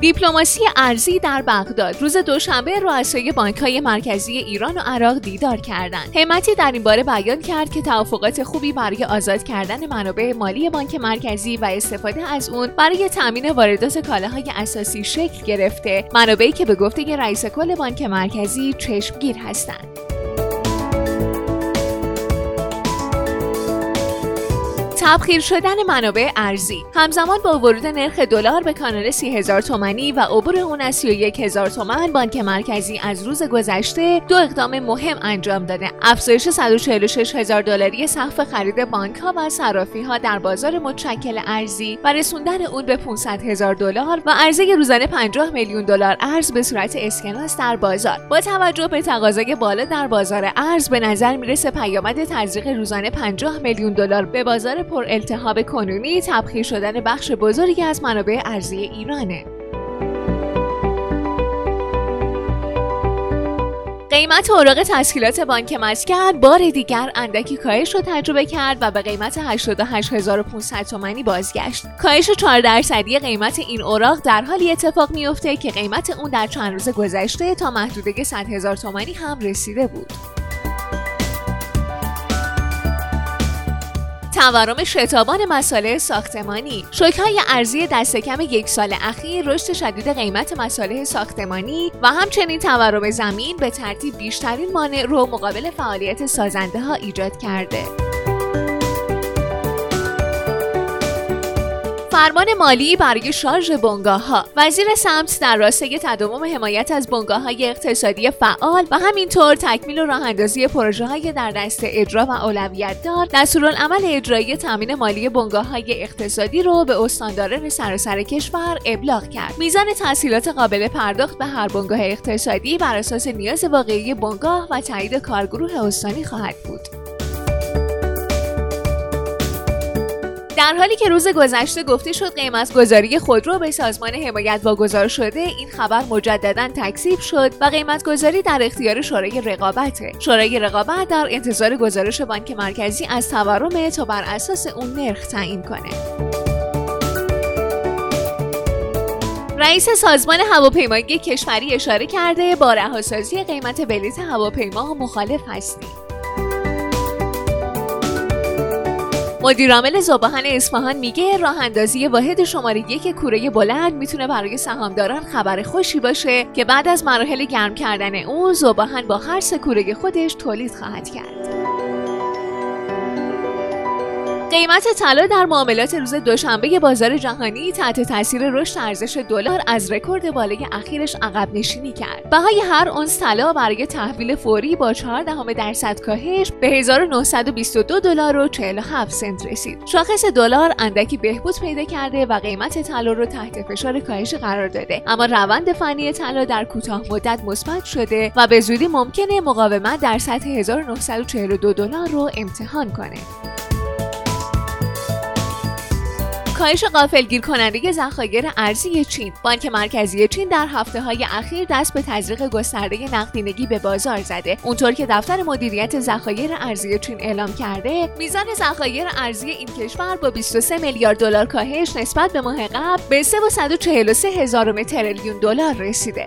دیپلماسی ارزی در بغداد. روز دوشنبه رؤسای بانکهای مرکزی ایران و عراق دیدار کردند. همتی در این باره بیان کرد که توافقات خوبی برای آزاد کردن منابع مالی بانک مرکزی و استفاده از اون برای تامین واردات کالاهای اساسی شکل گرفته. منابعی که به گفته رئیس کل بانک مرکزی چشمگیر هستند. تبخیر شدن منابع ارزی. همزمان با ورود نرخ دلار به کانال سی هزار تومانی و عبور اون از 31 هزار تومن بانک مرکزی از روز گذشته دو اقدام مهم انجام داده. افزایش 146 هزار دلاری سقف خرید بانک ها و صرافی ها در بازار متشکل ارزی و رسوندن اون به 500 هزار دلار و عرضه روزانه 50 میلیون دلار ارز به صورت اسکناس در بازار. با توجه به تقاضای بالا در بازار ارز به نظر می‌رسه پیامد تزریق روزانه 50 میلیون دلار به بازار پر التهاب کنونی تبخیر شدن بخش بزرگی از منابع ارزی ایرانه. قیمت اوراق تسهیلات بانک مسکن بار دیگر اندکی کاهش رو تجربه کرد و به قیمت 88500 تومانی بازگشت. کاهش 4 درصدی قیمت این اوراق در حالی اتفاق میافته که قیمت اون در چند روز گذشته تا محدوده 100 هزار تومانی هم رسیده بود. تورم شتابان مساله ساختمانی شوکهای ارزی دست کم یک سال اخیر رشد شدید قیمت مساله ساختمانی و همچنین تورم زمین به ترتیب بیشترین مانع رو مقابل فعالیت سازنده ها ایجاد کرده. فرمان مالی برای شارژ بنگاه ها وزیر سمت در راستای تداوم حمایت از بنگاه های اقتصادی فعال و همینطور تکمیل و راه اندازی پروژه های در دست اجرا و اولویت دار دستورالعمل اجرایی تامین مالی بنگاه های اقتصادی رو به استانداران سراسر کشور ابلاغ کرد. میزان تحصیلات قابل پرداخت به هر بنگاه اقتصادی بر اساس نیاز واقعی بنگاه و تایید کارگروه استانی خواهد بود. در حالی که روز گذشته گفته شد قیمت گذاری خودرو به سازمان حمایت واگذار شده این خبر مجددا تکذیب شد و قیمت گذاری در اختیار شورای رقابته. شورای رقابت در انتظار گزارش بانک مرکزی از تورم تا بر اساس اون نرخ تعیین کنه. رئیس سازمان هواپیمایی کشوری اشاره کرده با رهاسازی قیمت بلیط هواپیما مخالف هستیم مدیرعامل زباهن اصفهان میگه راه اندازی واحد شماره یک کوره بلند می‌تونه برای سهامداران خبر خوشی باشه که بعد از مراحل گرم کردن اون زباهن با هر سه کوره خودش تولید خواهد کرد. قیمت طلا در معاملات روز دوشنبه بازار جهانی تحت تاثیر رشد ارزش دلار از رکورد بالای اخیرش عقب نشینی کرد. بهای هر اونس طلا برای تحویل فوری با 4 دهم درصد کاهش به 1922 دلار و 47 سنت رسید. شاخص دلار اندکی بهبود پیدا کرده و قیمت طلا رو تحت فشار کاهش قرار داده. اما روند فنی طلا در کوتاه مدت مثبت شده و به زودی ممکنه مقاومت در سطح 1942 دلار رو امتحان کنه. کاهش غافلگیر کننده ذخایر ارزی چین. بانک مرکزی چین در هفته های اخیر دست به تزریق گسترده نقدینگی به بازار زده. اونطور که دفتر مدیریت ذخایر ارزی چین اعلام کرده میزان ذخایر ارزی این کشور با 23 میلیارد دلار کاهش نسبت به ماه قبل به 343 هزار تریلیون دلار رسیده.